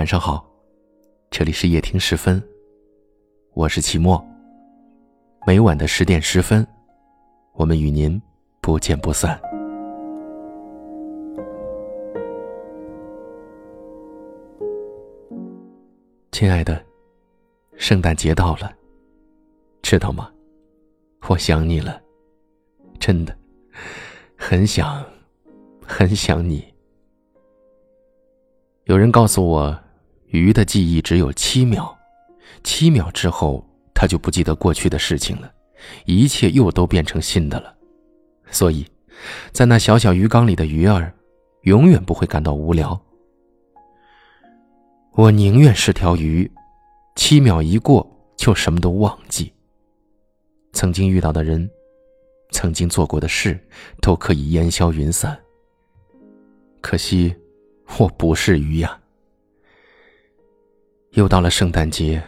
晚上好，这里是夜听十分，我是齐墨。每晚的十点十分，我们与您不见不散。亲爱的，圣诞节到了，知道吗？我想你了，真的，很想，很想你。有人告诉我，鱼的记忆只有七秒，七秒之后，它就不记得过去的事情了，一切又都变成新的了。所以，在那小小鱼缸里的鱼儿，永远不会感到无聊。我宁愿是条鱼，七秒一过就什么都忘记。曾经遇到的人，曾经做过的事，都可以烟消云散。可惜。我不是鱼呀！又到了圣诞节，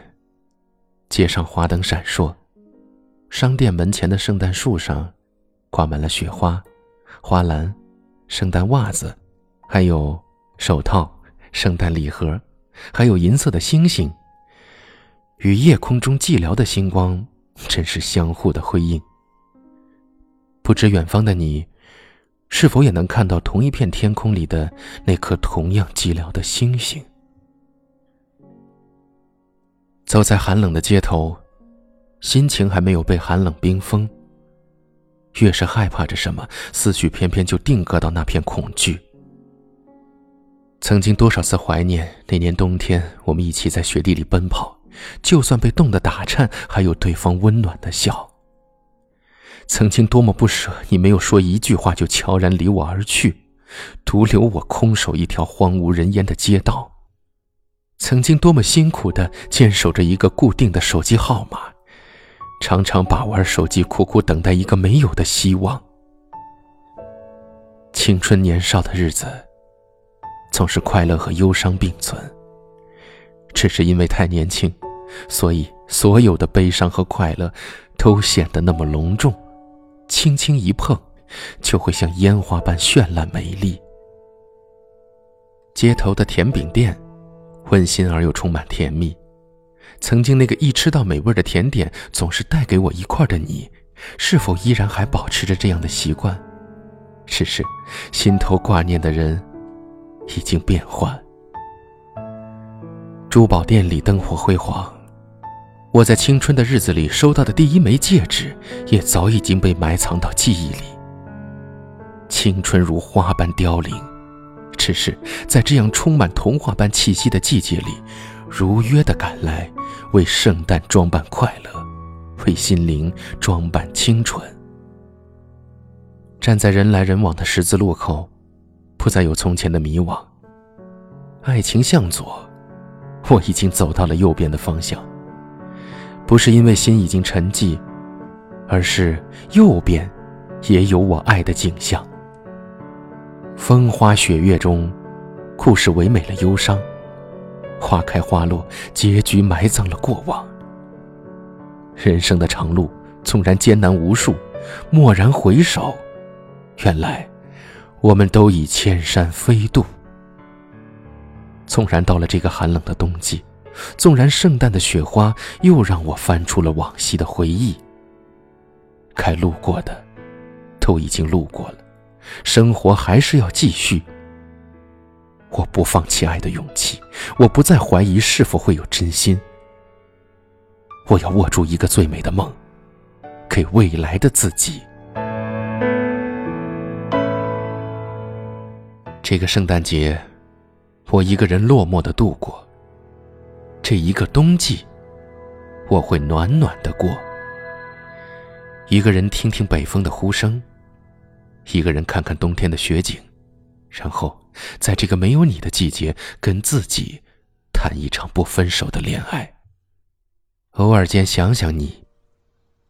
街上花灯闪烁，商店门前的圣诞树上挂满了雪花、花篮、圣诞袜子，还有手套、圣诞礼盒，还有银色的星星，与夜空中寂寥的星光真是相互的辉映。不知远方的你。是否也能看到同一片天空里的那颗同样寂寥的星星？走在寒冷的街头，心情还没有被寒冷冰封。越是害怕着什么，思绪偏偏就定格到那片恐惧。曾经多少次怀念那年冬天，我们一起在雪地里奔跑，就算被冻得打颤，还有对方温暖的笑。曾经多么不舍，你没有说一句话就悄然离我而去，独留我空守一条荒无人烟的街道。曾经多么辛苦的坚守着一个固定的手机号码，常常把玩手机，苦苦等待一个没有的希望。青春年少的日子，总是快乐和忧伤并存。只是因为太年轻，所以所有的悲伤和快乐，都显得那么隆重。轻轻一碰，就会像烟花般绚烂美丽。街头的甜饼店，温馨而又充满甜蜜。曾经那个一吃到美味的甜点总是带给我一块的你，是否依然还保持着这样的习惯？只是心头挂念的人已经变换。珠宝店里灯火辉煌。我在青春的日子里收到的第一枚戒指，也早已经被埋藏到记忆里。青春如花般凋零，只是在这样充满童话般气息的季节里，如约的赶来，为圣诞装扮快乐，为心灵装扮清纯。站在人来人往的十字路口，不再有从前的迷惘。爱情向左，我已经走到了右边的方向。不是因为心已经沉寂，而是右边也有我爱的景象。风花雪月中，故事唯美了忧伤；花开花落，结局埋葬了过往。人生的长路纵然艰难无数，蓦然回首，原来我们都已千山飞渡。纵然到了这个寒冷的冬季。纵然圣诞的雪花又让我翻出了往昔的回忆，该路过的都已经路过了，生活还是要继续。我不放弃爱的勇气，我不再怀疑是否会有真心。我要握住一个最美的梦，给未来的自己。这个圣诞节，我一个人落寞的度过。这一个冬季，我会暖暖的过。一个人听听北风的呼声，一个人看看冬天的雪景，然后在这个没有你的季节，跟自己谈一场不分手的恋爱。偶尔间想想你，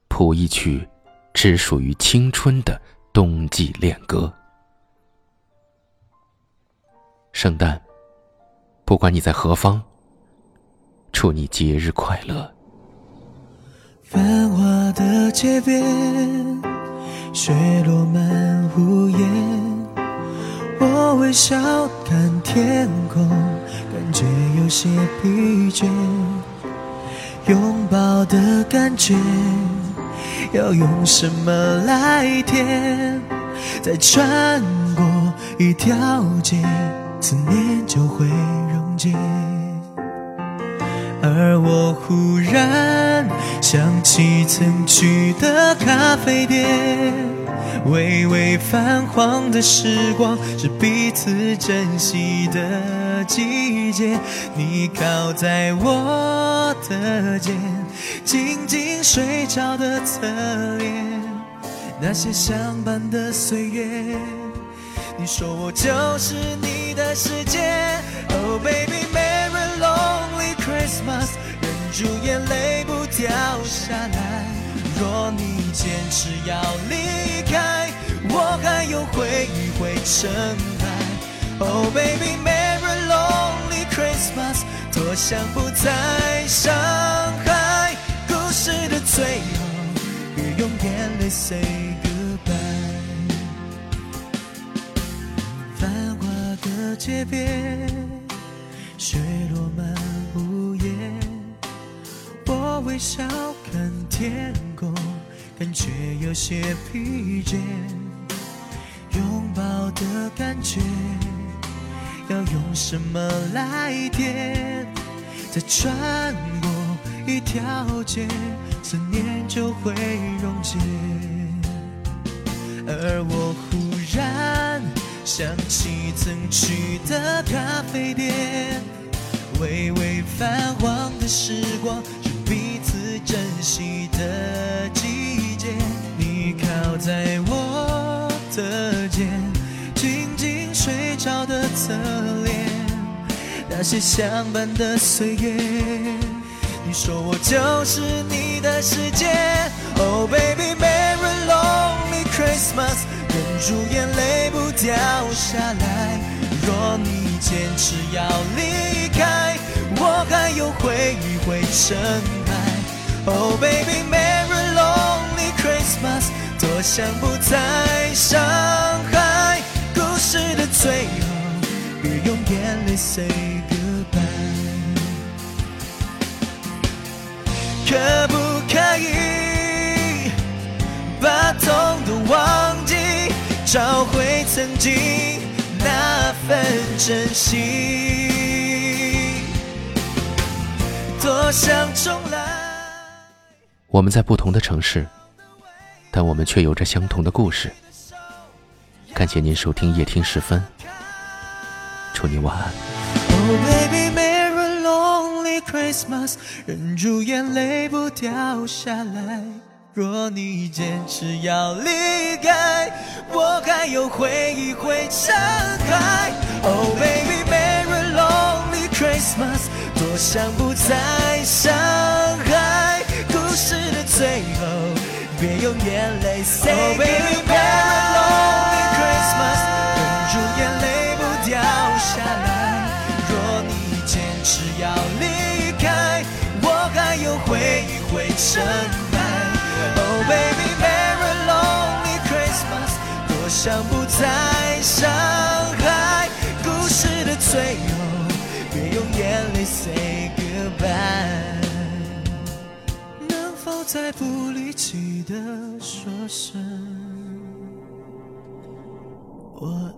谱一曲只属于青春的冬季恋歌。圣诞，不管你在何方。祝你节日快乐。繁华的街边，雪落满屋檐。我微笑看天空，感觉有些疲倦。拥抱的感觉，要用什么来填？再穿过一条街，思念就会溶解。而我忽然想起曾去的咖啡店，微微泛黄的时光是彼此珍惜的季节。你靠在我的肩，静静睡着的侧脸，那些相伴的岁月。你说我就是你的世界，Oh baby Christmas，忍住眼泪不掉下来。若你坚持要离开，我还有回忆会盛开。Oh baby，Merry lonely Christmas，多想不再伤害。故事的最后，别用眼泪 say goodbye。繁华的街边，雪落满屋檐。我微笑看天空，感觉有些疲倦。拥抱的感觉，要用什么来填？再穿过一条街，思念就会溶解。而我忽想起曾去的咖啡店，微微泛黄的时光是彼此珍惜的季节。你靠在我的肩，静静睡着的侧脸，那些相伴的岁月。你说我就是你的世界，Oh baby，Merry lonely Christmas，住眼泪不掉下来。若你坚持要离开，我还有回忆会成败。Oh baby，Merry lonely Christmas，多想不再伤害。故事的最后，别用眼泪 say goodbye。可不曾经那份真心？多想重来。我们在不同的城市，但我们却有着相同的故事。感谢您收听夜听时分，祝您晚安。Oh baby, Merry lonely Christmas，忍住眼泪不掉下来。若你坚持要离开，我还有回忆会盛开。Oh baby, Merry lonely Christmas，多想不再伤害。故事的最后，别用眼泪 say Oh baby, Merry lonely Christmas，忍住眼泪不掉下来。若你坚持要离开，我还有回忆会盛开。想不再伤害。故事的最后，别用眼泪 say goodbye。能否再不离弃的说声我